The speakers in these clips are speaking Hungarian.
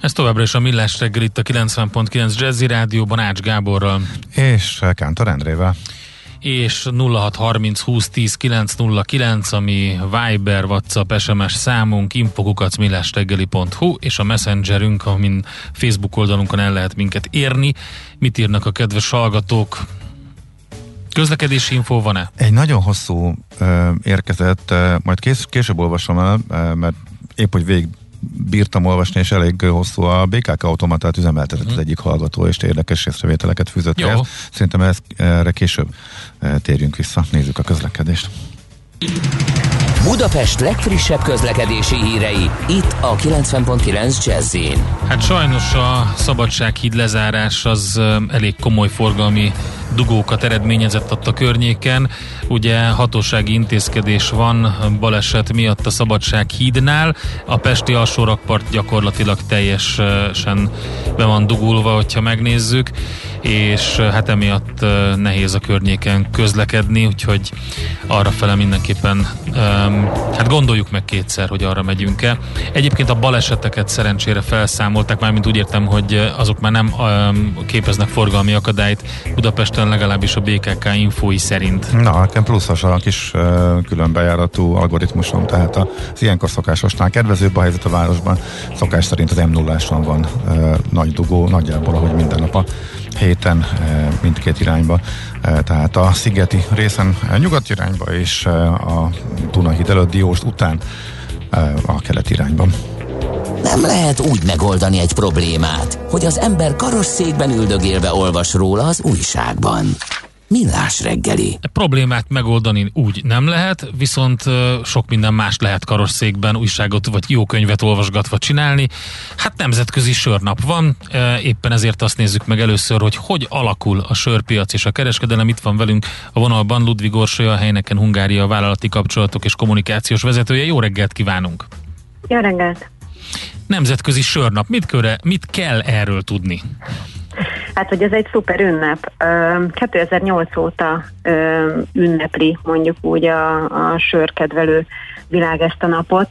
Ez továbbra is a Millás reggel itt a 90.9 Jazzy Rádióban Ács Gáborral. És Kántor Endrével és 0630 20 10 909, ami Viber, WhatsApp, SMS számunk, infokukacmillásreggeli.hu, és a Messengerünk, amin Facebook oldalunkon el lehet minket érni. Mit írnak a kedves hallgatók? Közlekedési info van-e? Egy nagyon hosszú uh, érkezett, uh, majd kés, később olvasom el, uh, mert épp, hogy végig bírtam olvasni, és elég hosszú a BKK automatát üzemeltetett mm. az egyik hallgató, és érdekes észrevételeket fűzött el. Szerintem ez, erre később e, térjünk vissza, nézzük a közlekedést. Budapest legfrissebb közlekedési hírei, itt a 90.9 jazz Hát sajnos a Szabadsághíd lezárás az elég komoly forgalmi dugókat eredményezett ott a környéken. Ugye hatósági intézkedés van baleset miatt a Szabadság hídnál. A Pesti alsórakpart gyakorlatilag teljesen be van dugulva, hogyha megnézzük, és hát emiatt nehéz a környéken közlekedni, úgyhogy arra fele mindenképpen hát gondoljuk meg kétszer, hogy arra megyünk-e. Egyébként a baleseteket szerencsére felszámolták, mármint úgy értem, hogy azok már nem képeznek forgalmi akadályt Budapesten legalábbis a BKK infói szerint. Na, nekem pluszos a kis különbejáratú algoritmusom, tehát az ilyenkor szokásosnál kedvezőbb a helyzet a városban. Szokás szerint az m 0 van nagy dugó, nagyjából, ahogy minden nap a héten uh, mindkét irányba. Uh, tehát a szigeti részen uh, nyugat irányba és a Dunahíd előtt Dióst után a kelet irányban. Nem lehet úgy megoldani egy problémát, hogy az ember karosszékben üldögélve olvas róla az újságban. Millás reggeli. A problémát megoldani úgy nem lehet, viszont sok minden más lehet karosszékben újságot vagy jó könyvet olvasgatva csinálni. Hát nemzetközi sörnap van, éppen ezért azt nézzük meg először, hogy hogy alakul a sörpiac és a kereskedelem. Itt van velünk a vonalban Ludvig Orsolya, a helyneken Hungária vállalati kapcsolatok és kommunikációs vezetője. Jó reggelt kívánunk! Jó reggelt! Nemzetközi sörnap. Mit, köre, mit kell erről tudni? Hát, hogy ez egy szuper ünnep. 2008 óta ünnepli mondjuk úgy a, a sörkedvelő világ ezt a napot.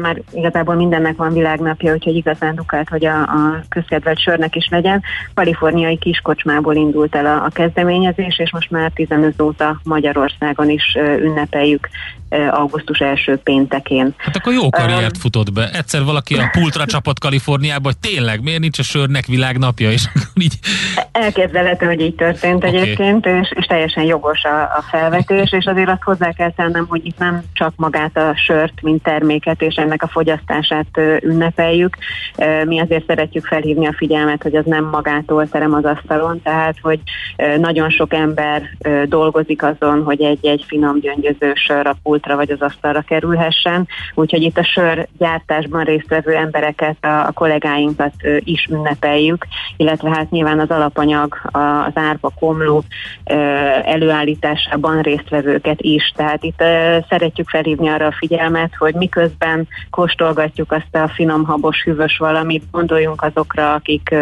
Már igazából mindennek van világnapja, úgyhogy igazán dukált, hogy a, a közkedvelt sörnek is legyen. Kaliforniai kiskocsmából indult el a, a kezdeményezés, és most már 15 óta Magyarországon is ünnepeljük augusztus első péntekén. Hát akkor jó karriert um, futott be. Egyszer valaki a pultra csapott Kaliforniába, hogy tényleg, miért nincs a sörnek világnapja, és így... Elképzelhető, hogy így történt okay. egyébként, és, és teljesen jogos a, a felvetés, és azért azt hozzá kell tennem, hogy itt nem csak magát a sört, mint terméket, és ennek a fogyasztását ünnepeljük. Mi azért szeretjük felhívni a figyelmet, hogy az nem magától terem az asztalon, tehát, hogy nagyon sok ember dolgozik azon, hogy egy-egy finom gyöngyöző sör a pult pultra vagy az asztalra kerülhessen. Úgyhogy itt a sör gyártásban résztvevő embereket, a, a kollégáinkat is ünnepeljük, illetve hát nyilván az alapanyag, az árpa komló előállításában résztvevőket is. Tehát itt szeretjük felhívni arra a figyelmet, hogy miközben kóstolgatjuk azt a finom, habos, hűvös valamit, gondoljunk azokra, akik,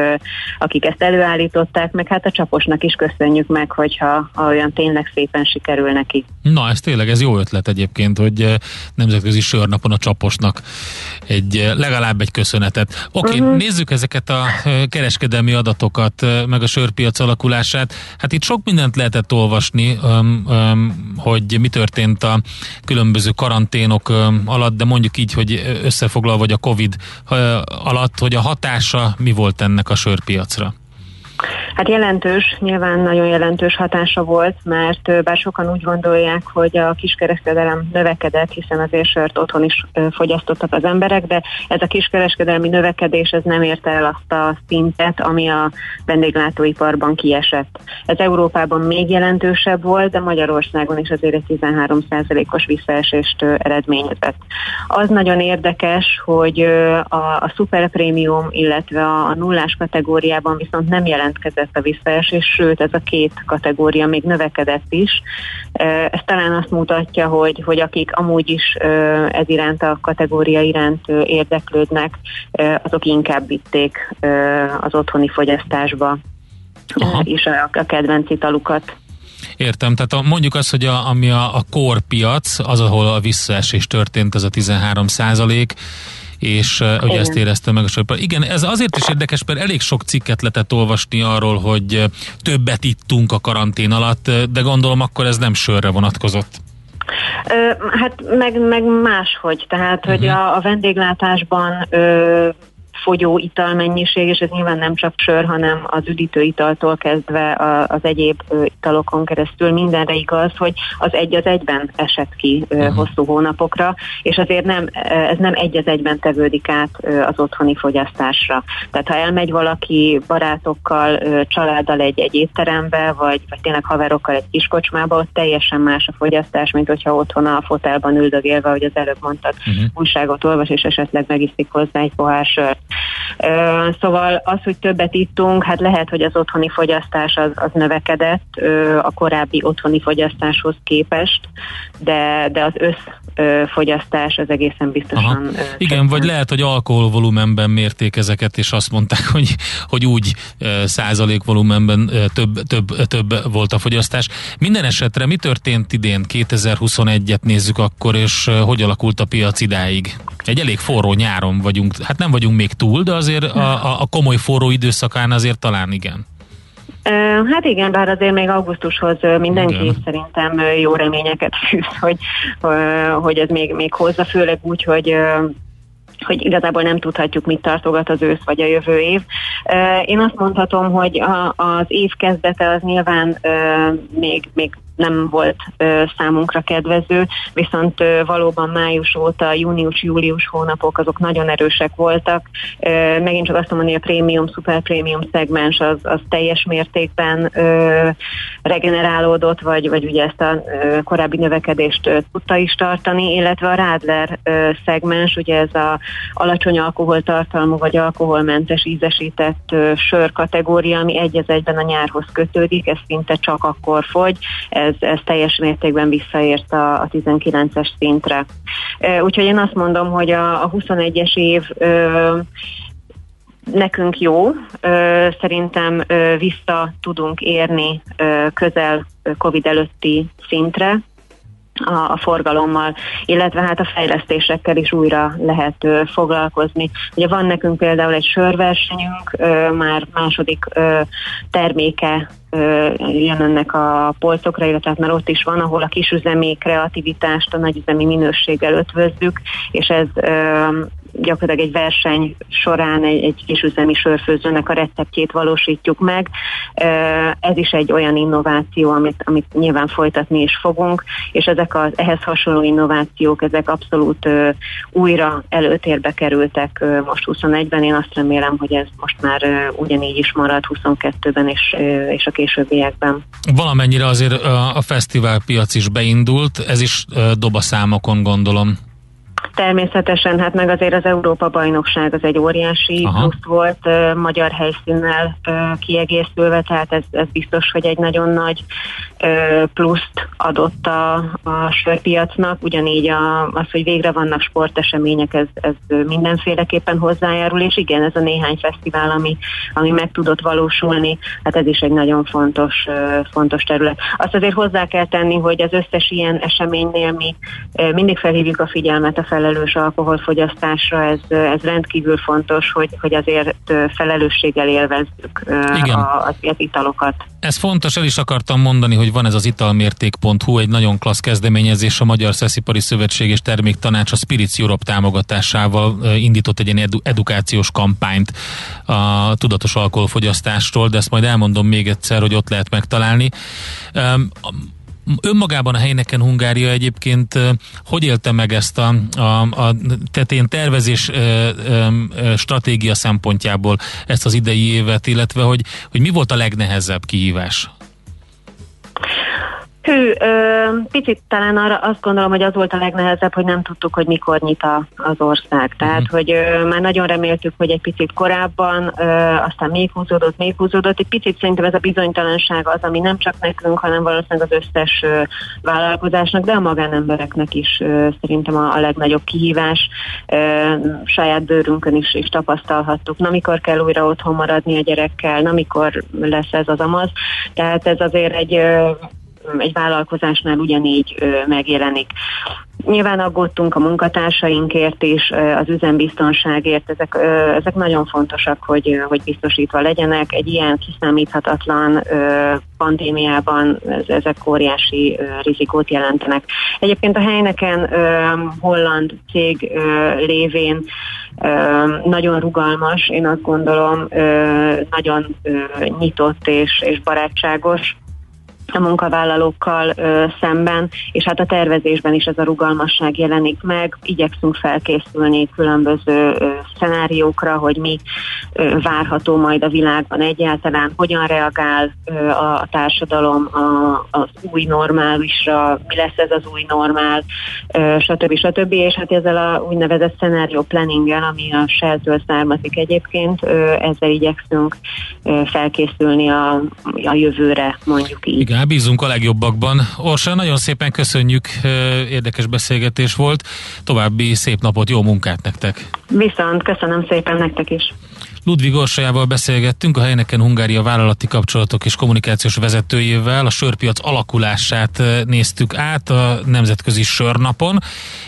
akik ezt előállították, meg hát a csaposnak is köszönjük meg, hogyha olyan tényleg szépen sikerül neki. Na, ez tényleg, ez jó ötlet egyébként hogy nemzetközi sörnapon a csaposnak egy, legalább egy köszönetet. Oké, okay, uh-huh. nézzük ezeket a kereskedelmi adatokat, meg a sörpiac alakulását. Hát itt sok mindent lehetett olvasni, hogy mi történt a különböző karanténok alatt, de mondjuk így, hogy összefoglalva, vagy a Covid alatt, hogy a hatása mi volt ennek a sörpiacra? Hát jelentős, nyilván nagyon jelentős hatása volt, mert bár sokan úgy gondolják, hogy a kiskereskedelem növekedett, hiszen azért sört otthon is fogyasztottak az emberek, de ez a kiskereskedelmi növekedés ez nem érte el azt a szintet, ami a vendéglátóiparban kiesett. Ez Európában még jelentősebb volt, de Magyarországon is azért egy 13%-os visszaesést eredményezett. Az nagyon érdekes, hogy a, a szuperprémium, illetve a nullás kategóriában viszont nem jelent jelentkezett a visszaesés, sőt ez a két kategória még növekedett is. Ez talán azt mutatja, hogy, hogy akik amúgy is ez iránt a kategória iránt érdeklődnek, azok inkább vitték az otthoni fogyasztásba Aha. is a, a kedvenc italukat. Értem, tehát a, mondjuk azt, hogy a, ami a, a korpiac, az, ahol a visszaesés történt, ez a 13 százalék, és uh, ugye ezt érezte meg a sörpar. Igen, ez azért is érdekes, mert elég sok cikket lehetett olvasni arról, hogy többet ittunk a karantén alatt, de gondolom akkor ez nem sörre vonatkozott. Hát meg, meg máshogy, tehát uh-huh. hogy mhm. a, a vendéglátásban ö, fogyó italmennyiség, és ez nyilván nem csak sör, hanem az üdítő italtól kezdve az egyéb italokon keresztül mindenre igaz, hogy az egy az egyben esett ki uh-huh. hosszú hónapokra, és azért nem, ez nem egy az egyben tevődik át az otthoni fogyasztásra. Tehát ha elmegy valaki barátokkal, családdal egy, egy étterembe, vagy, vagy tényleg haverokkal egy kiskocsmába, ott teljesen más a fogyasztás, mint hogyha otthon a fotelban üldögélve, ahogy az előbb mondtad, uh-huh. újságot olvas, és esetleg megiszik hozzá egy pohár sört. Szóval az, hogy többet ittunk, hát lehet, hogy az otthoni fogyasztás az, az növekedett a korábbi otthoni fogyasztáshoz képest, de, de az összfogyasztás az egészen biztosan... Aha. Igen, vagy lehet, hogy alkoholvolumenben mérték ezeket, és azt mondták, hogy, hogy úgy százalék volumenben több, több, több volt a fogyasztás. Minden esetre mi történt idén, 2021-et nézzük akkor, és hogy alakult a piac idáig? Egy elég forró nyáron vagyunk, hát nem vagyunk még túl, de azért a, a komoly forró időszakán azért talán igen. Hát igen, bár azért még augusztushoz mindenki igen. szerintem jó reményeket fűz, hogy, hogy ez még, még hozza, főleg úgy, hogy hogy igazából nem tudhatjuk, mit tartogat az ősz vagy a jövő év. Én azt mondhatom, hogy az év kezdete az nyilván még, még nem volt ö, számunkra kedvező, viszont ö, valóban május óta, június-július hónapok azok nagyon erősek voltak. Ö, megint csak azt mondani, hogy a prémium, szuper prémium szegmens az, az teljes mértékben ö, regenerálódott, vagy, vagy ugye ezt a ö, korábbi növekedést ö, tudta is tartani, illetve a Radler ö, szegmens, ugye ez a alacsony alkoholtartalmú vagy alkoholmentes ízesített ö, sör kategória, ami egy egyben a nyárhoz kötődik, ez szinte csak akkor fogy. Ez ez, ez teljes mértékben visszaért a, a 19-es szintre. Úgyhogy én azt mondom, hogy a, a 21-es év nekünk jó, szerintem vissza tudunk érni közel COVID előtti szintre, a, a forgalommal, illetve hát a fejlesztésekkel is újra lehet ö, foglalkozni. Ugye van nekünk például egy sörversenyünk, ö, már második ö, terméke jön ennek a polcokra, illetve hát már ott is van, ahol a kisüzemi kreativitást a nagyüzemi minőséggel ötvözzük, és ez gyakorlatilag egy verseny során egy, egy kisüzemi sörfőzőnek a receptjét valósítjuk meg. Ez is egy olyan innováció, amit, amit nyilván folytatni is fogunk, és ezek az ehhez hasonló innovációk, ezek abszolút újra előtérbe kerültek most 21-ben. Én azt remélem, hogy ez most már ugyanígy is marad 22-ben és, és a későbbiekben. Valamennyire azért a fesztiválpiac is beindult, ez is dob a számokon gondolom. Természetesen, hát meg azért az Európa-bajnokság az egy óriási Aha. plusz volt, uh, magyar helyszínnel uh, kiegészülve, tehát ez, ez biztos, hogy egy nagyon nagy uh, pluszt adott a, a sörpiacnak, ugyanígy a, az, hogy végre vannak sportesemények, ez, ez mindenféleképpen hozzájárul, és igen, ez a néhány fesztivál, ami, ami meg tudott valósulni, hát ez is egy nagyon fontos, uh, fontos terület. Azt azért hozzá kell tenni, hogy az összes ilyen eseménynél mi uh, mindig felhívjuk a figyelmet a felelős alkoholfogyasztásra, ez, ez rendkívül fontos, hogy, hogy azért felelősséggel élvezzük Igen. A, az italokat. Ez fontos, el is akartam mondani, hogy van ez az italmérték.hu, egy nagyon klassz kezdeményezés a Magyar Szeszipari Szövetség és Terméktanács a Spirits Europe támogatásával indított egy ilyen edu- edukációs kampányt a tudatos alkoholfogyasztásról, de ezt majd elmondom még egyszer, hogy ott lehet megtalálni önmagában a helyneken Hungária egyébként hogy élte meg ezt a, a, a tetén tervezés ö, ö, stratégia szempontjából ezt az idei évet, illetve hogy, hogy mi volt a legnehezebb kihívás? Hű, ö, picit talán arra azt gondolom, hogy az volt a legnehezebb, hogy nem tudtuk, hogy mikor nyit a, az ország. Tehát, uh-huh. hogy ö, már nagyon reméltük, hogy egy picit korábban, ö, aztán még húzódott, még húzódott. Egy picit szerintem ez a bizonytalanság az, ami nem csak nekünk, hanem valószínűleg az összes ö, vállalkozásnak, de a magánembereknek is ö, szerintem a, a legnagyobb kihívás. Ö, saját bőrünkön is, is tapasztalhattuk. Na, mikor kell újra otthon maradni a gyerekkel, na, mikor lesz ez az amaz. Tehát ez azért egy egy vállalkozásnál ugyanígy megjelenik. Nyilván aggódtunk a munkatársainkért is, az üzembiztonságért, ezek, ezek nagyon fontosak, hogy, hogy biztosítva legyenek. Egy ilyen kiszámíthatatlan pandémiában ezek óriási rizikót jelentenek. Egyébként a helyneken holland cég lévén nagyon rugalmas, én azt gondolom, nagyon nyitott és, és barátságos a munkavállalókkal ö, szemben, és hát a tervezésben is ez a rugalmasság jelenik meg. Igyekszünk felkészülni különböző ö, szenáriókra, hogy mi ö, várható majd a világban egyáltalán, hogyan reagál ö, a, a társadalom a, az új normálisra, mi lesz ez az új normál, ö, stb. stb. És hát ezzel a úgynevezett szenárió planninggel, ami a Shell-től származik egyébként, ö, ezzel igyekszünk ö, felkészülni a, a jövőre, mondjuk így. Igen, bízunk a legjobbakban. Orsa, nagyon szépen köszönjük, érdekes beszélgetés volt. További szép napot, jó munkát nektek! Viszont, köszönöm szépen nektek is! Ludvig Orsajával beszélgettünk, a helyneken Hungária vállalati kapcsolatok és kommunikációs vezetőjével, a sörpiac alakulását néztük át a Nemzetközi Sörnapon,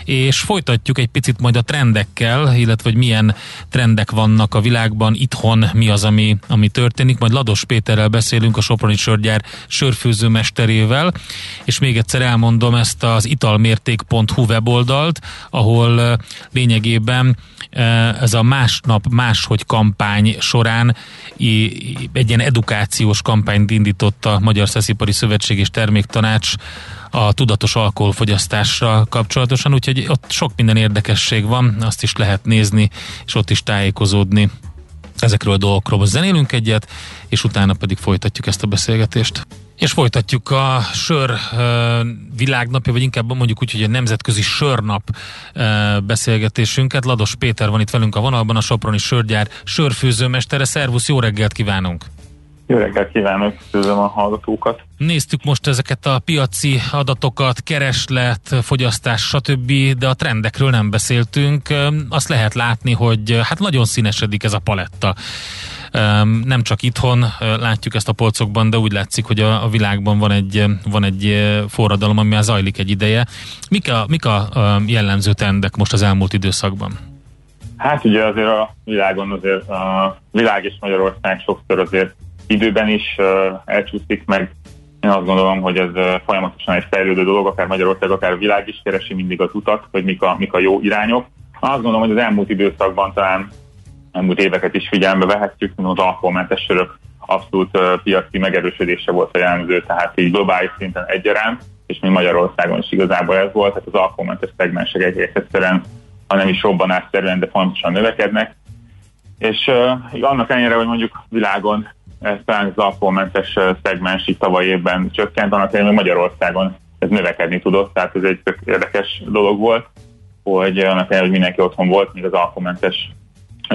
és folytatjuk egy picit majd a trendekkel, illetve hogy milyen trendek vannak a világban, itthon mi az, ami, ami történik, majd Lados Péterrel beszélünk, a Soproni Sörgyár sörfőzőmesterével, és még egyszer elmondom ezt az italmérték.hu weboldalt, ahol lényegében ez a másnap máshogy kampány során egy ilyen edukációs kampányt indított a Magyar Szeszipari Szövetség és Terméktanács a tudatos alkoholfogyasztásra kapcsolatosan, úgyhogy ott sok minden érdekesség van, azt is lehet nézni, és ott is tájékozódni ezekről a dolgokról. Zenélünk egyet, és utána pedig folytatjuk ezt a beszélgetést. És folytatjuk a sör világnapja, vagy inkább mondjuk úgy, hogy a nemzetközi sörnap beszélgetésünket. Lados Péter van itt velünk a vonalban, a Soproni Sörgyár sörfőzőmestere. Szervusz, jó reggelt kívánunk! Jó reggelt kívánok, köszönöm a hallgatókat. Néztük most ezeket a piaci adatokat, kereslet, fogyasztás, stb., de a trendekről nem beszéltünk. Azt lehet látni, hogy hát nagyon színesedik ez a paletta. Nem csak itthon látjuk ezt a polcokban, de úgy látszik, hogy a, világban van egy, van egy forradalom, ami már zajlik egy ideje. Mik a, mik a jellemző trendek most az elmúlt időszakban? Hát ugye azért a világon azért a világ és Magyarország sokszor azért időben is elcsúszik meg. Én azt gondolom, hogy ez folyamatosan egy fejlődő dolog, akár Magyarország, akár a világ is keresi mindig az utat, hogy mik a, mik a jó irányok. Azt gondolom, hogy az elmúlt időszakban talán elmúlt éveket is figyelembe vehetjük, az alkoholmentes sörök abszolút piaci megerősödése volt a jellemző, tehát így globális szinten egyaránt, és mi Magyarországon is igazából ez volt, tehát az alkoholmentes szegmensek egész egyszerűen, ha nem is robbanásszerűen, de fontosan növekednek. És uh, annak ellenére, hogy mondjuk világon ez talán az alkoholmentes szegmens itt tavaly évben csökkent, annak ellenére Magyarországon ez növekedni tudott, tehát ez egy tök érdekes dolog volt, hogy annak ellenére, hogy mindenki otthon volt, míg az alkoholmentes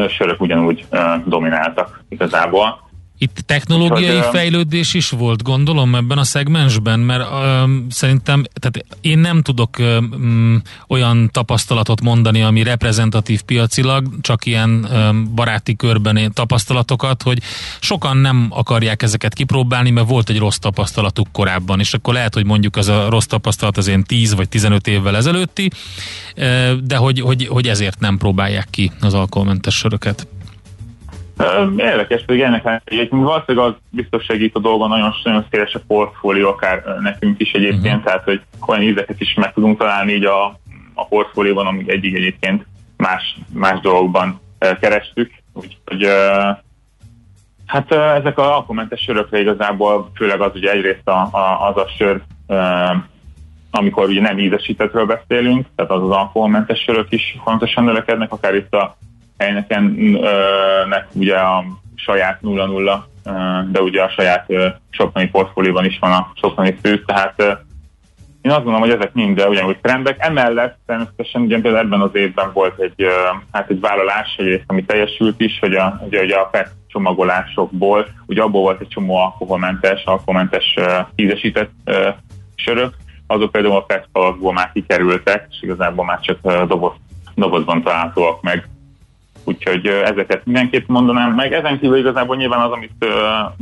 sörök ugyanúgy domináltak igazából. Itt technológiai Úgyhogy, fejlődés is volt, gondolom, ebben a szegmensben, mert ö, szerintem, tehát én nem tudok ö, ö, olyan tapasztalatot mondani, ami reprezentatív piacilag, csak ilyen ö, baráti körben tapasztalatokat, hogy sokan nem akarják ezeket kipróbálni, mert volt egy rossz tapasztalatuk korábban, és akkor lehet, hogy mondjuk az a rossz tapasztalat az én 10 vagy 15 évvel ezelőtti, de hogy, hogy, hogy ezért nem próbálják ki az alkoholmentes söröket. Érdekes, pedig ennek egy, valószínűleg az biztos segít a dolgon, nagyon, nagyon széles a portfólió, akár nekünk is egyébként, uh-huh. tehát hogy olyan ízeket is meg tudunk találni így a, a portfólióban, amíg egyik egyébként más, más dolgokban kerestük, úgyhogy hát ezek a alkoholmentes sörökre igazából főleg az ugye egyrészt a, a, az a sör, amikor ugye nem ízesítetről beszélünk, tehát az az alkoholmentes sörök is fontosan növekednek, akár itt a Heinekennek ugye a saját 0-0, de ugye a saját soproni portfólióban is van a soproni fő, tehát én azt gondolom, hogy ezek mind ugyanúgy trendek. Emellett természetesen ugye például ebben az évben volt egy, hát egy vállalás, egy ami teljesült is, hogy a, ugye, ugye a PET csomagolásokból, ugye abból volt egy csomó alkoholmentes, alkoholmentes ízesített sörök, azok például a PET palakból már kikerültek, és igazából már csak doboz, dobozban találhatóak meg. Úgyhogy ezeket mindenképp mondanám meg. Ezen kívül igazából nyilván az, amit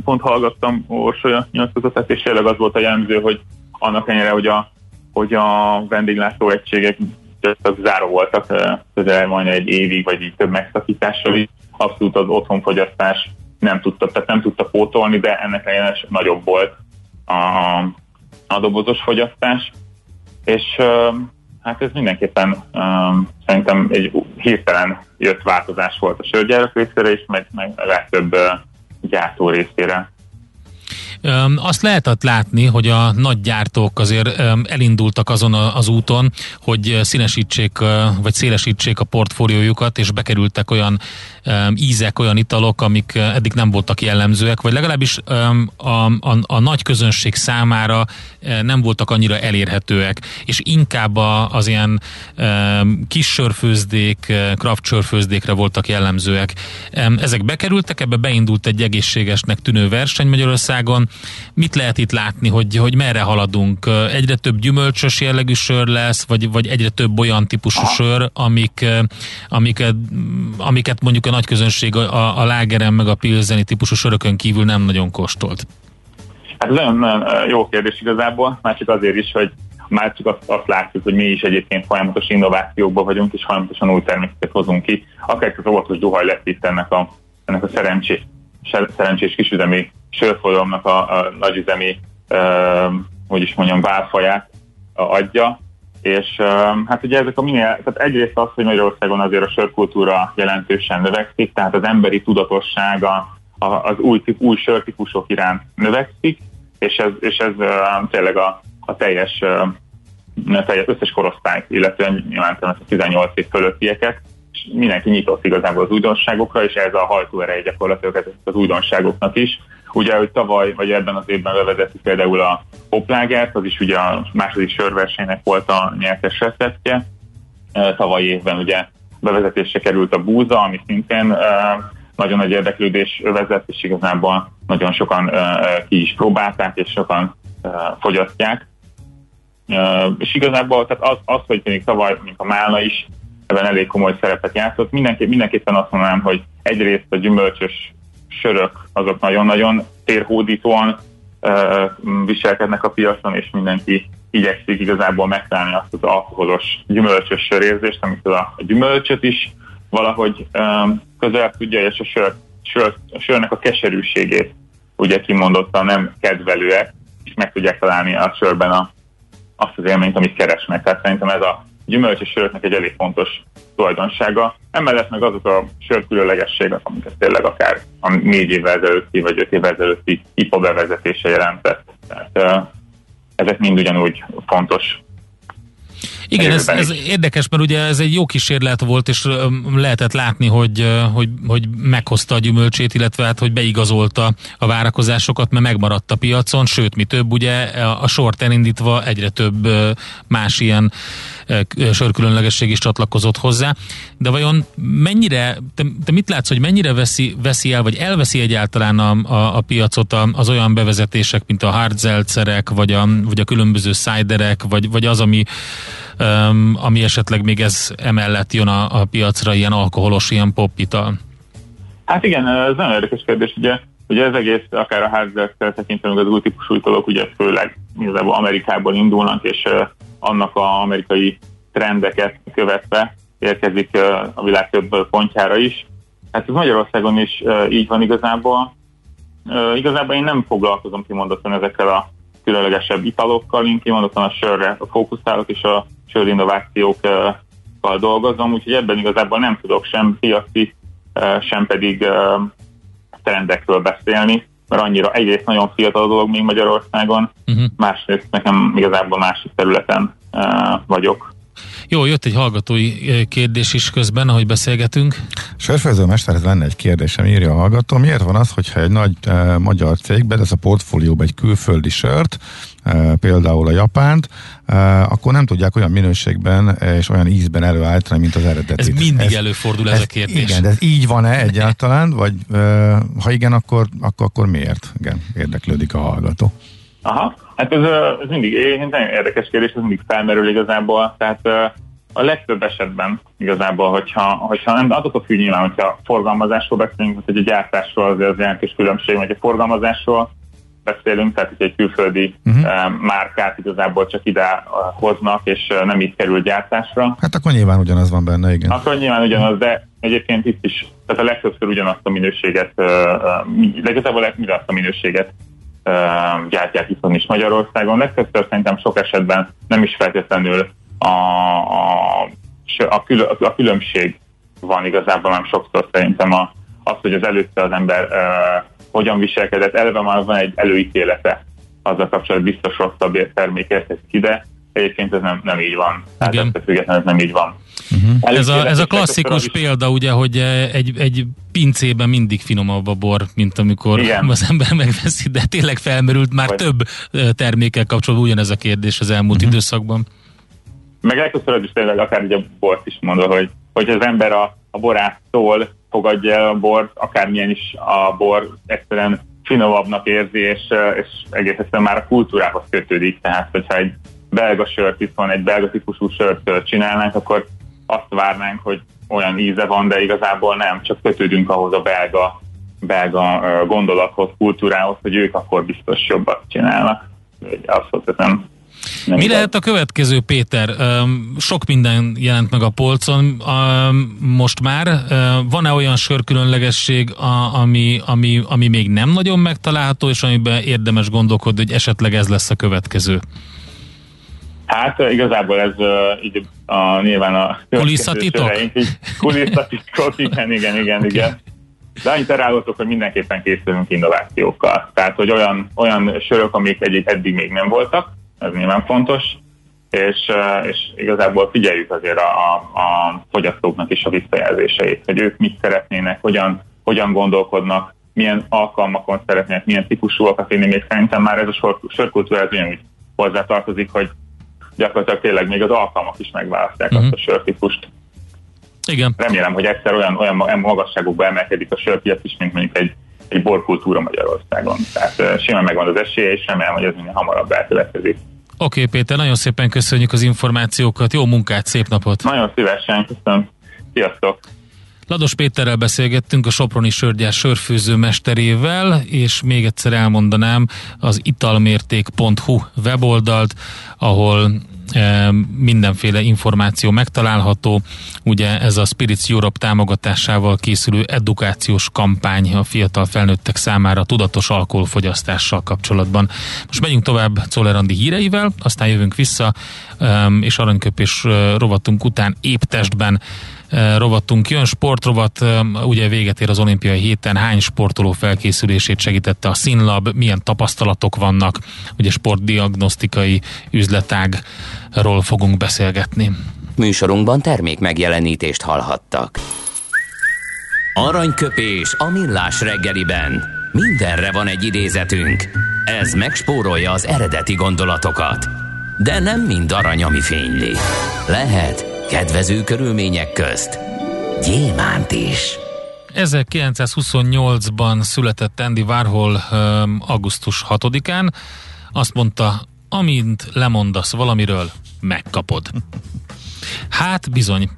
pont hallgattam Orsolya nyilatkozatát, és tényleg az volt a jellemző, hogy annak ennyire, hogy a, hogy a vendéglátó egységek záró voltak, közel majd egy évig, vagy így több megszakítással is. Abszolút az otthonfogyasztás nem tudta, tehát nem tudta pótolni, de ennek ellenére nagyobb volt a, a dobozos fogyasztás. És hát ez mindenképpen um, szerintem egy hirtelen jött változás volt a sörgyárak részére is, meg, meg a legtöbb uh, gyártó részére. Azt lehetett látni, hogy a nagy gyártók azért elindultak azon az úton, hogy színesítsék, vagy szélesítsék a portfóliójukat, és bekerültek olyan ízek, olyan italok, amik eddig nem voltak jellemzőek, vagy legalábbis a, a, a nagy közönség számára nem voltak annyira elérhetőek, és inkább az ilyen kis sörfőzdék, craft sörfőzdékre voltak jellemzőek. Ezek bekerültek, ebbe beindult egy egészségesnek tűnő verseny Magyarországon. Mit lehet itt látni, hogy, hogy merre haladunk? Egyre több gyümölcsös jellegű sör lesz, vagy, vagy egyre több olyan típusú sör, amik, amiket, amiket mondjuk a nagy közönség a, a lágeren meg a pilzeni típusú sörökön kívül nem nagyon kóstolt? Hát ez nagyon, nagyon jó kérdés igazából, már csak azért is, hogy már csak azt, azt látjuk, hogy mi is egyébként folyamatos innovációkban vagyunk, és folyamatosan új termékeket hozunk ki. Akár az óvatos duhaj lett itt ennek a, ennek a szerencsés, szerencsés kisüzemi sörfolyamnak a, a nagyüzemi, hogy is mondjam, válfaját adja, és hát ugye ezek a minél, tehát egyrészt az, hogy Magyarországon azért a sörkultúra jelentősen növekszik, tehát az emberi tudatossága az új, új sörtípusok iránt növekszik, és ez, és ez tényleg a, a teljes, a teljes összes korosztály, illetve nyilván a 18 év fölöttieket, és mindenki nyitott igazából az újdonságokra, és ez a hajtóereje gyakorlatilag az újdonságoknak is. Ugye, hogy tavaly, vagy ebben az évben bevezettük például a hoplágert, az is ugye a második sörversenynek volt a nyertes receptje. Tavaly évben ugye bevezetésre került a búza, ami szintén nagyon nagy érdeklődés övezett, és igazából nagyon sokan ki is próbálták, és sokan fogyasztják. És igazából tehát az, az hogy még tavaly, mint a Málna is ebben elég komoly szerepet játszott, mindenképp, mindenképpen azt mondanám, hogy egyrészt a gyümölcsös sörök azok nagyon-nagyon térhódítóan viselkednek a piacon, és mindenki igyekszik igazából megtalálni azt az alkoholos gyümölcsös sörérzést, amit a, gyümölcsöt is valahogy um, közel tudja, és a, sör, sör, a sörnek a keserűségét ugye kimondottan nem kedvelőek, és meg tudják találni a sörben a, azt az élményt, amit keresnek. Tehát szerintem ez a gyümölcsös söröknek egy elég fontos tulajdonsága. Emellett meg azok a sör különlegességek, amiket tényleg akár a négy évvel ezelőtti vagy öt évvel ezelőtti IPA bevezetése jelentett. Tehát, ezek mind ugyanúgy fontos igen, ez, ez érdekes, mert ugye ez egy jó kísérlet volt, és lehetett látni, hogy, hogy, hogy meghozta a gyümölcsét, illetve hát, hogy beigazolta a várakozásokat, mert megmaradt a piacon, sőt, mi több, ugye a sort elindítva egyre több más ilyen sörkülönlegesség is csatlakozott hozzá. De vajon mennyire, te, te mit látsz, hogy mennyire veszi, veszi el, vagy elveszi egyáltalán a, a, a piacot az olyan bevezetések, mint a hardzelcerek, vagy a, vagy a különböző szájderek, vagy, vagy az, ami ami esetleg még ez emellett jön a, a piacra, ilyen alkoholos, ilyen popital? Hát igen, ez nagyon érdekes kérdés, ugye, ugye ez egész, akár a hardzelcer tekintve, az új típusú italok, ugye főleg igazából Amerikából indulnak, és annak a amerikai trendeket követve érkezik a világ több pontjára is. Hát ez Magyarországon is így van igazából. Igazából én nem foglalkozom kimondottan ezekkel a különlegesebb italokkal, én kimondottan a sörre fókuszálok, és a innovációkkal dolgozom, úgyhogy ebben igazából nem tudok sem piaci, sem pedig trendekről beszélni, mert annyira egyrészt nagyon fiatal a dolog még Magyarországon, uh-huh. másrészt nekem igazából másik területen vagyok. Jó, jött egy hallgatói kérdés is közben, ahogy beszélgetünk. Sörfőző mesterhez lenne egy kérdésem, írja a hallgató. Miért van az, hogyha egy nagy e, magyar cég bedesz a portfólióba egy külföldi sört, például a Japánt, akkor nem tudják olyan minőségben és olyan ízben előállítani, mint az eredetit. Ez mindig ez, előfordul ez, ez a kérdés. Igen, de ez így van-e egyáltalán, vagy ha igen, akkor, akkor, akkor miért? Igen, érdeklődik a hallgató. Aha, hát ez, ez mindig én nagyon érdekes kérdés, ez mindig felmerül igazából, tehát a legtöbb esetben igazából, hogyha, hogyha nem, attól függ nyilván, hogyha forgalmazásról beszélünk, hogy egy gyártásról azért az jelentős különbség, vagy egy forgalmazásról beszélünk, tehát hogy egy külföldi uh-huh. márkát igazából csak ide hoznak, és nem itt kerül gyártásra. Hát akkor nyilván ugyanaz van benne, igen. Akkor nyilván ugyanaz, de egyébként itt is, tehát a legtöbbször ugyanazt a minőséget, de igazából ugyanazt a minőséget gyártják itt is Magyarországon. Legtöbbször szerintem sok esetben nem is feltétlenül a, a, a, kül, a különbség van igazából nem sokszor szerintem a, az, hogy az előtte az ember uh, hogyan viselkedett, eleve már van egy előítélete azzal kapcsolatban biztos rosszabb termék érkezik ide, egyébként ez nem, nem így van. Tehát ezt függetlenül ez nem így van. Uh-huh. Ez, a, ez a klasszikus példa, ugye, hogy egy, egy pincében mindig finomabb a bor, mint amikor Igen. az ember megveszi, de tényleg felmerült már Vagy. több termékkel kapcsolatban ugyanez a kérdés az elmúlt uh-huh. időszakban. Meg legtöbbször az is tényleg akár ugye a bort is mondva, hogy, hogy az ember a, a borásztól fogadja el a bort, akármilyen is a bor egyszerűen finomabbnak érzi, és, és egész egyszerűen már a kultúrához kötődik. Tehát, hogyha egy belga sört itt van, egy belga típusú sört csinálnánk, akkor azt várnánk, hogy olyan íze van, de igazából nem, csak kötődünk ahhoz a belga, belga gondolathoz, kultúrához, hogy ők akkor biztos jobbat csinálnak. Abszolút nem nem Mi lehet a következő, Péter? Sok minden jelent meg a polcon most már. Van-e olyan sörkülönlegesség, ami, ami, ami még nem nagyon megtalálható, és amiben érdemes gondolkodni, hogy esetleg ez lesz a következő? Hát igazából ez uh, így a, nyilván a kulisszatitok? Kulisszatitok, igen, igen, igen, okay. igen. De annyit elárultok, hogy mindenképpen készülünk innovációkkal. Tehát, hogy olyan, olyan sörök, amik egyik eddig még nem voltak, ez nyilván fontos, és, és igazából figyeljük azért a, a, a fogyasztóknak is a visszajelzéseit, hogy ők mit szeretnének, hogyan, hogyan gondolkodnak, milyen alkalmakon szeretnének, milyen típusúakat inni, még szerintem már ez a sor, sörkultúra ez ugyanúgy hozzátartozik, hogy gyakorlatilag tényleg még az alkalmak is megválasztják uh-huh. azt a sörtípust. Igen. Remélem, hogy egyszer olyan, olyan magasságokba emelkedik a sörpiac is, mint mondjuk egy, egy borkultúra Magyarországon. Tehát simán megvan az esélye, és remélem, hogy ez minél hamarabb elkövetkezik. Oké, okay, Péter, nagyon szépen köszönjük az információkat, jó munkát, szép napot! Nagyon szívesen, köszönöm. Sziasztok! Lados Péterrel beszélgettünk a Soproni Sörgyár sörfőző mesterével, és még egyszer elmondanám az italmérték.hu weboldalt, ahol mindenféle információ megtalálható. Ugye ez a Spirits Europe támogatásával készülő edukációs kampány a fiatal felnőttek számára tudatos alkoholfogyasztással kapcsolatban. Most megyünk tovább Czoller híreivel, aztán jövünk vissza, és aranyköpés rovatunk után épp testben rovatunk jön. Sportrovat eh, ugye véget ér az olimpiai héten. Hány sportoló felkészülését segítette a Színlab? Milyen tapasztalatok vannak? Ugye sportdiagnosztikai üzletágról fogunk beszélgetni. Műsorunkban termék megjelenítést hallhattak. Aranyköpés a millás reggeliben. Mindenre van egy idézetünk. Ez megspórolja az eredeti gondolatokat. De nem mind arany, ami fényli. Lehet kedvező körülmények közt gyémánt is. 1928-ban született Andy Warhol augusztus 6-án. Azt mondta, amint lemondasz valamiről, megkapod. Hát bizony,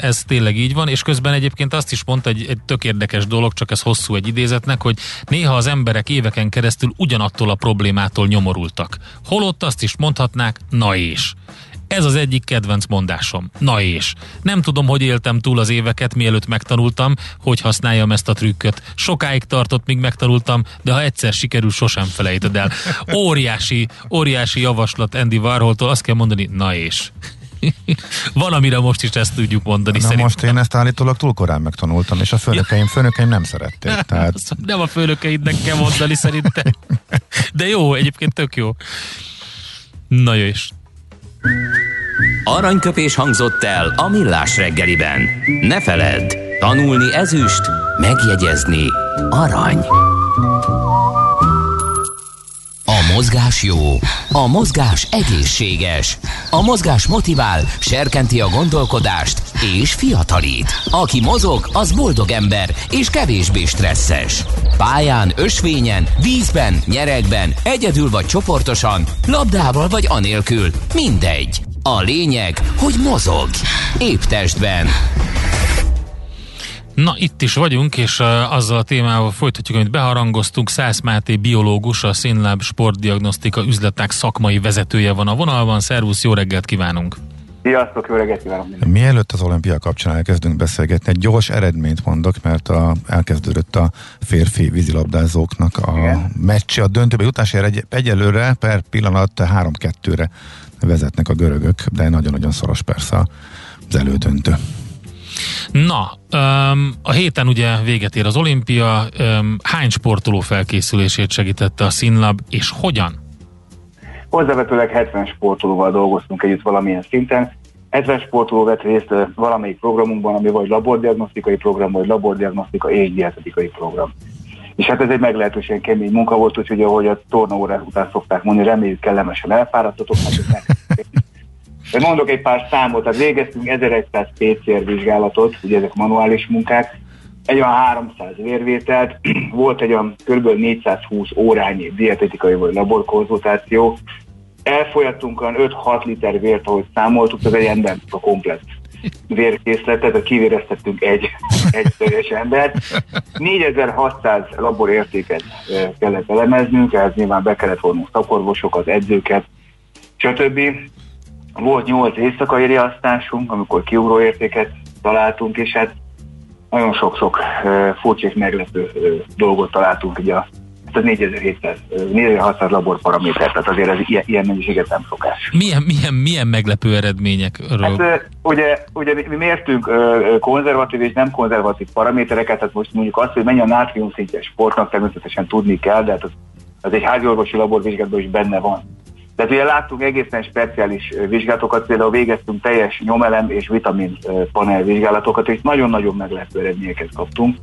ez tényleg így van, és közben egyébként azt is mondta, egy, egy tök érdekes dolog, csak ez hosszú egy idézetnek, hogy néha az emberek éveken keresztül ugyanattól a problémától nyomorultak. Holott azt is mondhatnák, na és. Ez az egyik kedvenc mondásom. Na és. Nem tudom, hogy éltem túl az éveket, mielőtt megtanultam, hogy használjam ezt a trükköt. Sokáig tartott, míg megtanultam, de ha egyszer sikerül, sosem felejted el. Óriási, óriási javaslat Andy Warholtól, azt kell mondani, na és. Valamire most is ezt tudjuk mondani. Na szerintem. most én ezt állítólag túl korán megtanultam, és a főnökeim, főnökeim nem szerették. Tehát... Nem a főnökeidnek kell mondani szerintem. De jó, egyébként tök jó. Na jó is. Aranyköpés hangzott el a millás reggeliben. Ne feledd, tanulni ezüst, megjegyezni arany. A mozgás jó, a mozgás egészséges, a mozgás motivál, serkenti a gondolkodást és fiatalít. Aki mozog, az boldog ember és kevésbé stresszes. Pályán, ösvényen, vízben, nyeregben, egyedül vagy csoportosan, labdával vagy anélkül, mindegy. A lényeg, hogy mozog. Épp testben. Na, itt is vagyunk, és uh, azzal a témával folytatjuk, amit beharangoztunk. Szász Máté biológus, a Színláb Sportdiagnosztika üzletek szakmai vezetője van a vonalban. Szervusz, jó reggelt kívánunk! Sziasztok, jó reggelt kívánok! Mielőtt az olimpia kapcsán elkezdünk beszélgetni, egy gyors eredményt mondok, mert a, elkezdődött a férfi vízilabdázóknak a Igen. meccse, a döntőbe jutásért egy, egyelőre per pillanat 3-2-re vezetnek a görögök, de nagyon-nagyon szoros persze az elődöntő. Na, um, a héten ugye véget ér az olimpia. Um, hány sportoló felkészülését segítette a Színlab, és hogyan? Hozzávetőleg 70 sportolóval dolgoztunk együtt valamilyen szinten. 70 sportoló vett részt valamelyik programunkban, ami vagy labordiagnosztikai program, vagy labordiagnosztika és dietetikai program. És hát ez egy meglehetősen kemény munka volt, úgyhogy ahogy a tornaórák után szokták mondani, reméljük kellemesen elfáradtatok, de mondok egy pár számot, tehát végeztünk 1100 PCR vizsgálatot, ugye ezek manuális munkák, egy olyan 300 vérvételt, volt egy olyan kb. 420 órányi dietetikai vagy laborkonzultáció, elfolyattunk olyan 5-6 liter vért, ahogy számoltuk, ez egy ember a komplet vérkészletet, tehát kivéreztettünk egy, egy teljes embert. 4600 laborértéket kellett elemeznünk, ehhez nyilván be kellett vonnunk szakorvosokat, edzőket, stb. Volt 8 éjszakai riasztásunk, amikor kiugróértéket találtunk, és hát nagyon sok-sok furcsa és meglepő dolgot találtunk ugye a ez 4700, 4600 laborparaméter, tehát azért ez ilyen, ilyen mennyiséget nem szokás. Milyen, milyen, milyen meglepő eredményekről? Hát, ugye, ugye mi mértünk konzervatív és nem konzervatív paramétereket, tehát most mondjuk azt, hogy mennyi a nátrium szintje sportnak, természetesen tudni kell, de hát az, az egy háziorvosi laborvizsgálatban is benne van. Tehát ugye láttunk egészen speciális vizsgálatokat, például végeztünk teljes nyomelem és vitamin panel vizsgálatokat, és nagyon-nagyon meglepő eredményeket kaptunk.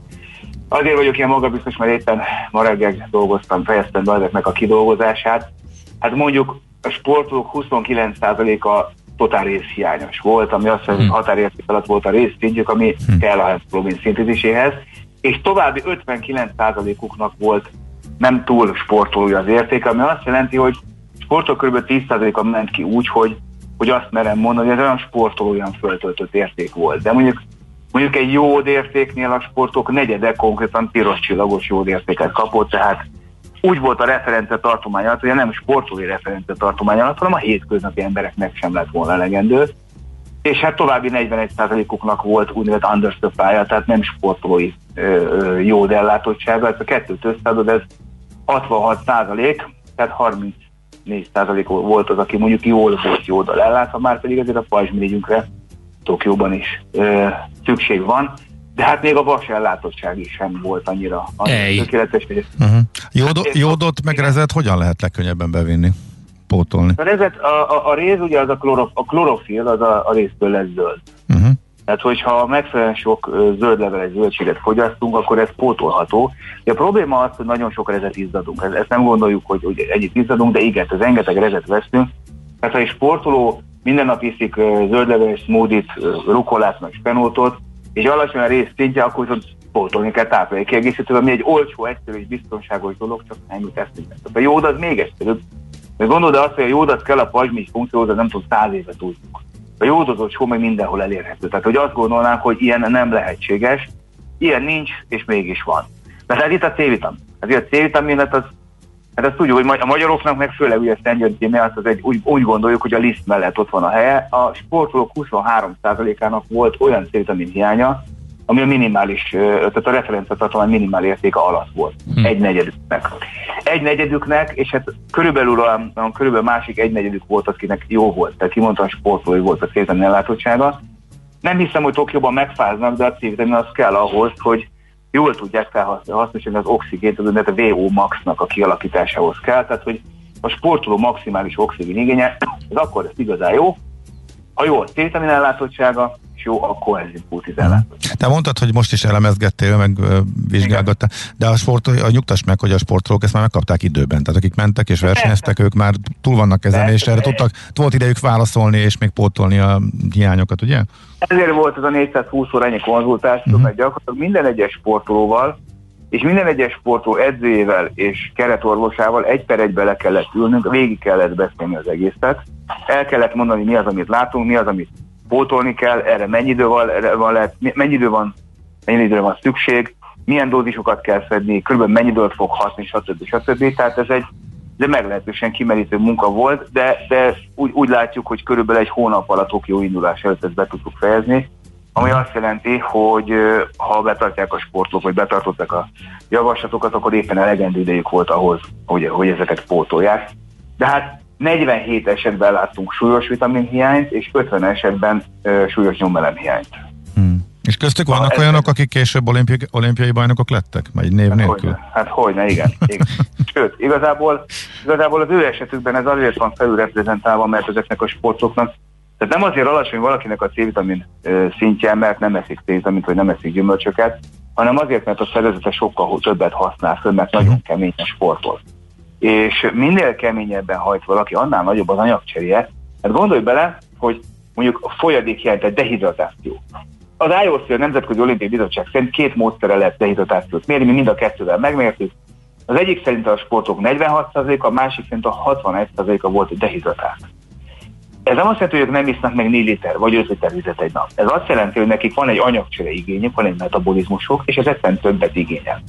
Azért vagyok ilyen magabiztos, mert éppen ma reggel dolgoztam, fejeztem be ezeknek a kidolgozását. Hát mondjuk a sportolók 29%-a totál részhiányos volt, ami azt jelenti, hogy hmm. határérték alatt volt a részszintjük, ami hmm. kell a hemoglobin szintéziséhez, és további 59%-uknak volt nem túl sportolója az érték, ami azt jelenti, hogy sportok kb. 10%-a ment ki úgy, hogy, hogy azt merem mondani, hogy ez olyan sportoló olyan föltöltött érték volt. De mondjuk mondjuk egy jódértéknél a sportok negyede konkrétan piros csillagos jódértéket kapott, tehát úgy volt a referencia tartomány alatt, hogy nem sportolói referencia tartomány alatt, hanem a hétköznapi embereknek sem lett volna elegendő. És hát további 41%-uknak volt úgynevezett undersupply tehát nem sportolói jódellátottsága, ez a kettőt összeadod, ez 66 tehát 30 4% volt az, aki mondjuk jól volt jódal ellátva, már pedig azért a pajzsmirigyünkre Tokióban is ö, szükség van, de hát még a vas ellátottság is sem volt annyira, annyira tökéletes. Hogy uh-huh. Jódo, jódot meg rezet hogyan lehet legkönnyebben bevinni? Pótolni? A rezet, a, a, a réz ugye az a, klorof, a klorofil, az a, a részből lesz zöld. Uh-huh. Tehát, hogyha megfelelően sok zöld leveles zöldséget fogyasztunk, akkor ez pótolható. De a probléma az, hogy nagyon sok rezet izzadunk. Ezt nem gondoljuk, hogy, hogy ennyit izzadunk, de igen, ez rengeteg rezet vesztünk. Tehát, ha egy sportoló minden nap iszik zöldleveles smoothie-t, rukolát, meg spenótot, és alacsony a rész szintje, akkor viszont pótolni kell táplálékkiegészítő, ami egy olcsó, egyszerű és biztonságos dolog, csak nem jut eszünkbe. A jód az még egyszerűbb. De gondolod azt, hogy a jódat kell a pajzsmígy funkcióhoz, nem tudom, száz éve tudjuk a jódozott só meg mindenhol elérhető. Tehát, hogy azt gondolnánk, hogy ilyen nem lehetséges, ilyen nincs, és mégis van. De hát itt a C-vitamin. Azért a C-vitaminet az, hát azt tudjuk, hogy a magyaroknak meg főleg ugye Szentgyörgyi miatt az egy, úgy, úgy, gondoljuk, hogy a liszt mellett ott van a helye. A sportolók 23%-ának volt olyan C-vitamin hiánya, ami a minimális, tehát a referenciatartomány minimál értéke alatt volt. Hm. Egy negyedüknek. Egy negyedüknek, és hát körülbelül a, a körülbelül másik egy negyedük volt, akinek jó volt, tehát kimondtam sportolói volt a célvitamin ellátottsága. Nem hiszem, hogy Tokióban megfáznak, de a célvitamin az kell ahhoz, hogy jól tudják felhasználni az oxigént, az a VO maxnak a kialakításához kell, tehát hogy a sportoló maximális oxigén igénye, ez akkor lesz igazán jó, ha jó a C-vitamin ellátottsága, is jó a koenzim ellátás. Te mondtad, hogy most is elemezgettél, meg vizsgálgattál, de a, sport, a nyugtass meg, hogy a sportolók ezt már megkapták időben. Tehát akik mentek és versenyeztek, ők már túl vannak ezen, és erre tudtak, volt idejük válaszolni és még pótolni a hiányokat, ugye? Ezért volt ez a 420 órányi konzultáció, uh-huh. mert gyakorlatilag minden egyes sportolóval és minden egyes sportoló edzőjével és keretorvosával egy per egybe le kellett ülnünk, végig kellett beszélni az egészet, el kellett mondani, mi az, amit látunk, mi az, amit pótolni kell, erre mennyi idő van, erre van, lehet, mennyi idő van, mennyi időre van szükség, milyen dózisokat kell szedni, körülbelül mennyi időt fog hatni, stb. stb. Tehát ez egy de meglehetősen kimerítő munka volt, de, de úgy, úgy látjuk, hogy körülbelül egy hónap alatt Tokió indulás előtt ezt be tudtuk fejezni, ami azt jelenti, hogy ha betartják a sportok, vagy betartották a javaslatokat, akkor éppen elegendő idejük volt ahhoz, hogy, hogy ezeket pótolják. De hát 47 esetben láttunk súlyos vitaminhiányt, és 50 esetben ö, súlyos nyomelemhiányt. Hmm. És köztük vannak ha, olyanok, akik később olimpiai, olimpiai bajnokok lettek? Vagy név hát nélkül? Hogyne, hát hogyne, igen. igen. Sőt, igazából, igazából az ő esetükben ez azért van felülreprezentálva, mert ezeknek a sportoknak tehát nem azért alacsony valakinek a C-vitamin szintje, mert nem eszik C-vitamint, vagy nem eszik gyümölcsöket, hanem azért, mert a szervezete sokkal többet használ föl, mert nagyon mhm. keményen sportol. És minél keményebben hajt valaki, annál nagyobb az anyagcseréje. Hát gondolj bele, hogy mondjuk a folyadék jelentett dehidratáció. Az IOC, a Nemzetközi Olimpiai Bizottság szerint két módszere lehet dehidratációt mérni, mi mind a kettővel megmértük. Az egyik szerint a sportok 46%-a, a másik szerint a 61%-a volt dehidratált. Ez nem azt jelenti, hogy ők nem isznak meg 4 liter vagy 5 liter vizet egy nap. Ez azt jelenti, hogy nekik van egy anyagcsere igényük, van egy metabolizmusuk, és ez egyszerűen többet igényel.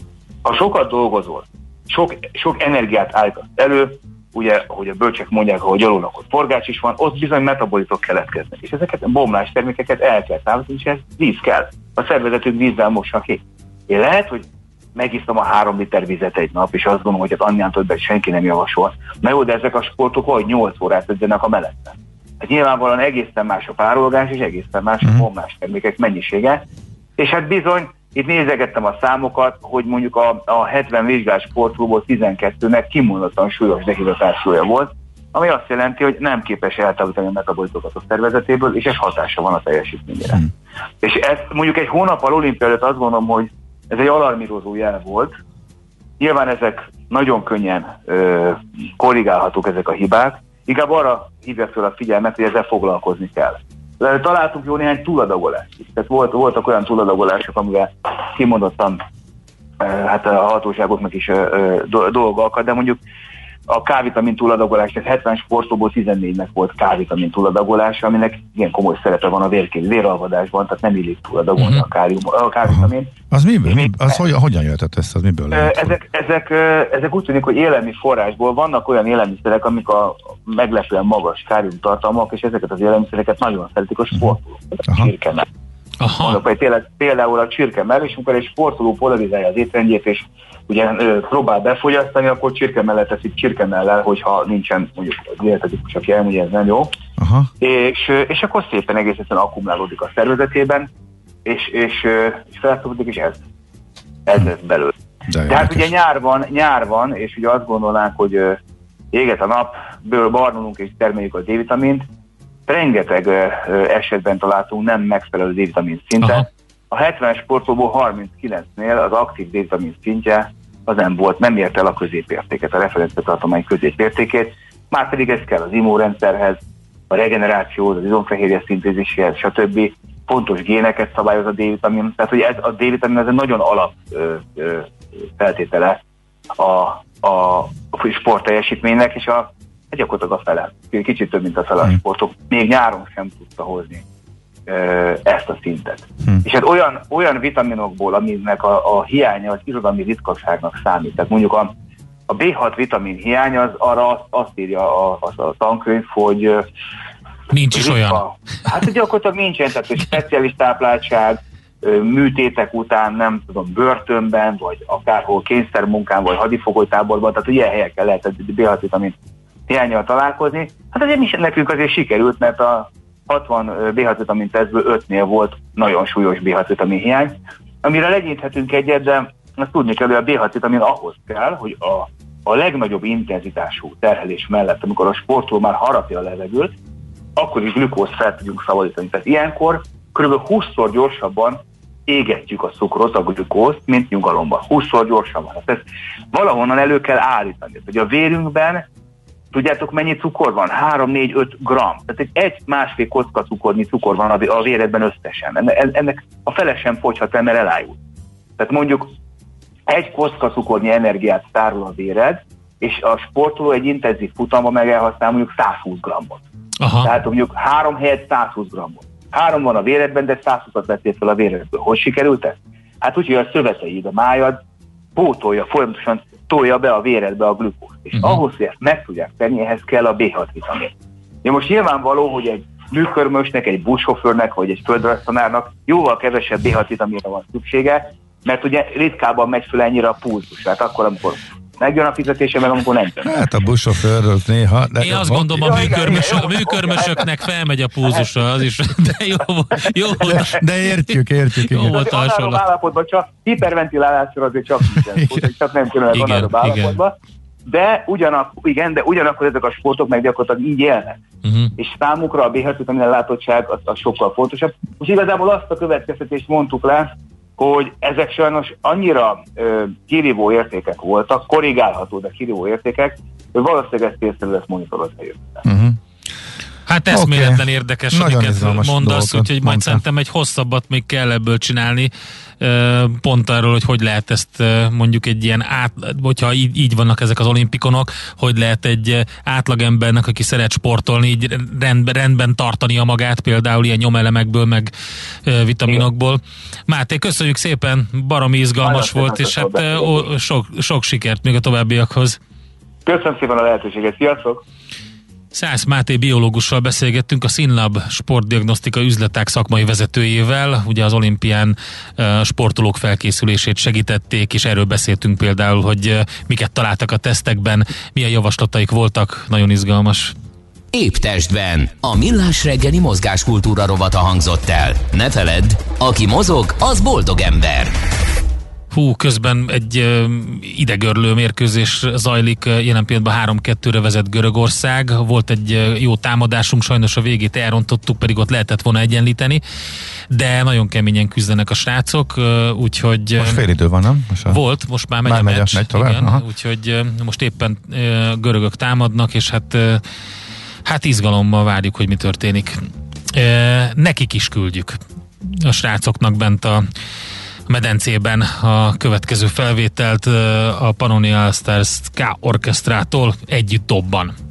Ha sokat dolgozol, sok, sok energiát állítasz elő, ugye, ahogy a bölcsek mondják, ahogy alulnak ott forgács is van, ott bizony metabolitok keletkeznek. És ezeket a bomlás termékeket el kell számítani, és ez víz kell. A szervezetünk vízzel mossa ki. Én lehet, hogy megiszom a három liter vizet egy nap, és azt gondolom, hogy hát annyian többet senki nem javasol. Na jó, de ezek a sportok vagy 8 órát edzsenek a melegben. Hát nyilvánvalóan egészen más a párolgás, és egészen más a mhm. bombás termékek mennyisége. És hát bizony, itt nézegettem a számokat, hogy mondjuk a, a 70 vizsgás sportolóból 12-nek kimondottan súlyos dehidratációja volt, ami azt jelenti, hogy nem képes eltávolítani a metabolitokat a szervezetéből, és ez hatása van a teljesítményére. Mm. És ez mondjuk egy hónappal olimpia előtt azt gondolom, hogy ez egy alarmírozó jel volt. Nyilván ezek nagyon könnyen ö, korrigálhatók ezek a hibák, inkább arra hívja fel a figyelmet, hogy ezzel foglalkozni kell. Találtunk jó néhány túladagolást is. Tehát volt, voltak olyan túladagolások, amivel kimondottan hát a hatóságoknak is dolgok de mondjuk a K-vitamin túladagolás, tehát 70 sportolóból 14-nek volt K-vitamin túladagolás, aminek igen komoly szerepe van a vérkéz, véralvadásban, tehát nem illik túladagolni uh-huh. a, kálium, a K-vitamin. Az miből? Mi, az hogy, hogyan jöhetett ezt? Az miből lehet? Ezek, ezek, ezek úgy tűnik, hogy élelmi forrásból vannak olyan élelmiszerek, amik a meglepően magas káliumtartalmak, és ezeket az élelmiszereket nagyon szeretik a mhm. sportolók. Uh-huh. Aha. Mondok, hogy tényleg, például a csirkemell, és amikor egy sportoló polarizálja az étrendjét, és ugye próbál befogyasztani, akkor csirkemellel teszik csirkemellel, hogyha nincsen mondjuk dietetikus, aki elmondja, ez nem jó. Aha. És, és akkor szépen egész egyszerűen akkumulálódik a szervezetében, és, és, és felszabadulok, és ez, ez lesz belőle. De, De hát ugye nyár van, nyár van, és ugye azt gondolnánk, hogy éget a nap, ből barnulunk és termeljük a D-vitamint, rengeteg esetben találtunk nem megfelelő D-vitamin szintet. Aha. A 70 sportolóból 39-nél az aktív D-vitamin szintje az nem volt, nem ért el a középértéket, a referenciatartomány középértékét, már pedig ez kell az immunrendszerhez, a regenerációhoz, az izomfehérje szintéziséhez, stb. Fontos géneket szabályoz a D-vitamin, tehát hogy ez, a D-vitamin ez egy nagyon alap ö, ö, feltétele a, a sport teljesítménynek, és a Hát gyakorlatilag a fele, kicsit több, mint a fele a hmm. sportok, még nyáron sem tudta hozni ezt a szintet. Hmm. És hát olyan, olyan vitaminokból, aminek a, a hiánya az irodalmi ritkasságnak számít. Tehát mondjuk a, a B6 vitamin hiány az arra azt, írja a, a, a tankönyv, hogy Nincs is ritka. olyan. Hát gyakorlatilag nincsen, tehát hogy speciális tápláltság, műtétek után, nem tudom, börtönben, vagy akárhol kényszermunkán, vagy hadifogolytáborban, tehát ilyen helyekkel lehet B6 vitamin hiányjal találkozni. Hát azért is nekünk azért sikerült, mert a 60 B6 vitamin tesztből 5-nél volt nagyon súlyos B6 vitamin hiány, amire legyinthetünk egyet, de azt tudni kell, hogy a B6 vitamin ahhoz kell, hogy a, a legnagyobb intenzitású terhelés mellett, amikor a sportoló már harapja a levegőt, akkor is glükózt fel tudjunk szabadítani. Tehát ilyenkor kb. 20-szor gyorsabban égetjük a cukrot, a glükózt, mint nyugalomban. 20-szor gyorsabban. Hát ezt valahonnan elő kell állítani. Hogy a vérünkben Tudjátok, mennyi cukor van? 3-4-5 gram. Tehát egy, egy másfél kocka cukornyi cukor van a véredben összesen. Ennek a fele sem fogyhat el, mert elájul. Tehát mondjuk egy kocka cukornyi energiát tárol a véred, és a sportoló egy intenzív futamban meg elhasznál mondjuk 120 grammot. Aha. Tehát mondjuk három helyet 120 grammot. Három van a véredben, de 120-at vettél fel a véredből. Hogy sikerült ez? Hát úgy, hogy a szöveteid, a májad pótolja, folyamatosan tolja be a véredbe a glükózt. És uh-huh. ahhoz, hogy ezt meg tudják tenni, ehhez kell a B6 vitamin. Ja, most nyilvánvaló, hogy egy műkörmösnek, egy buszsofőrnek vagy egy földrajztanárnak jóval kevesebb B6 vitaminra van szüksége, mert ugye ritkábban megy föl ennyire a pulzus. Tehát akkor, amikor megjön a fizetése, meg amikor nem jön. Hát a buszsofőr néha... De Én azt gondolom, a, műkörmös, a műkörmösöknek felmegy a púzusra, az is, de jó, jó de, de értjük, értjük. Jó volt a hasonlat. állapotban csak hiperventilálásra azért csak nincsen, csak nem kellene igen, állapotban. De ugyanakkor, igen, de ugyanakkor ezek a sportok meg gyakorlatilag így élnek. Uh-huh. És számukra a B-vitamin vitamin látottság az, az sokkal fontosabb. Most igazából azt a következtetést mondtuk le, hogy ezek sajnos annyira ö, kirívó értékek voltak, korrigálható, de kirívó értékek, hogy valószínűleg ezt észre lesz monitorozni uh-huh. Hát eszméletlen okay. érdekeseket mondasz, úgyhogy majd szerintem egy hosszabbat még kell ebből csinálni, pont arról, hogy hogy lehet ezt mondjuk egy ilyen át, hogyha így, így vannak ezek az olimpikonok, hogy lehet egy átlagembernek, aki szeret sportolni, így rendben, rendben tartani a magát, például ilyen nyomelemekből, meg vitaminokból. Máté, köszönjük szépen, baromi izgalmas Nagyon volt, és hát sok, sok sikert még a továbbiakhoz. Köszönöm szépen a lehetőséget, sziasztok! Szász Máté biológussal beszélgettünk a Színlab sportdiagnosztika üzletek szakmai vezetőjével, ugye az olimpián sportolók felkészülését segítették, és erről beszéltünk például, hogy miket találtak a tesztekben, milyen javaslataik voltak, nagyon izgalmas. Épp testben. A millás reggeli mozgáskultúra rovata hangzott el. Ne feledd, aki mozog, az boldog ember. Hú, közben egy uh, idegörlő mérkőzés zajlik, jelen pillanatban 3-2-re vezet Görögország. Volt egy jó támadásunk, sajnos a végét elrontottuk, pedig ott lehetett volna egyenlíteni, de nagyon keményen küzdenek a srácok, úgyhogy... Most fél idő van, nem? Most a... Volt, most már megy már a meccs. Megy tovább? Igen, Aha. úgyhogy most éppen görögök támadnak, és hát, hát izgalommal várjuk, hogy mi történik. Nekik is küldjük a srácoknak bent a medencében a következő felvételt a Pannonia Stars K orkestrától együtt dobban.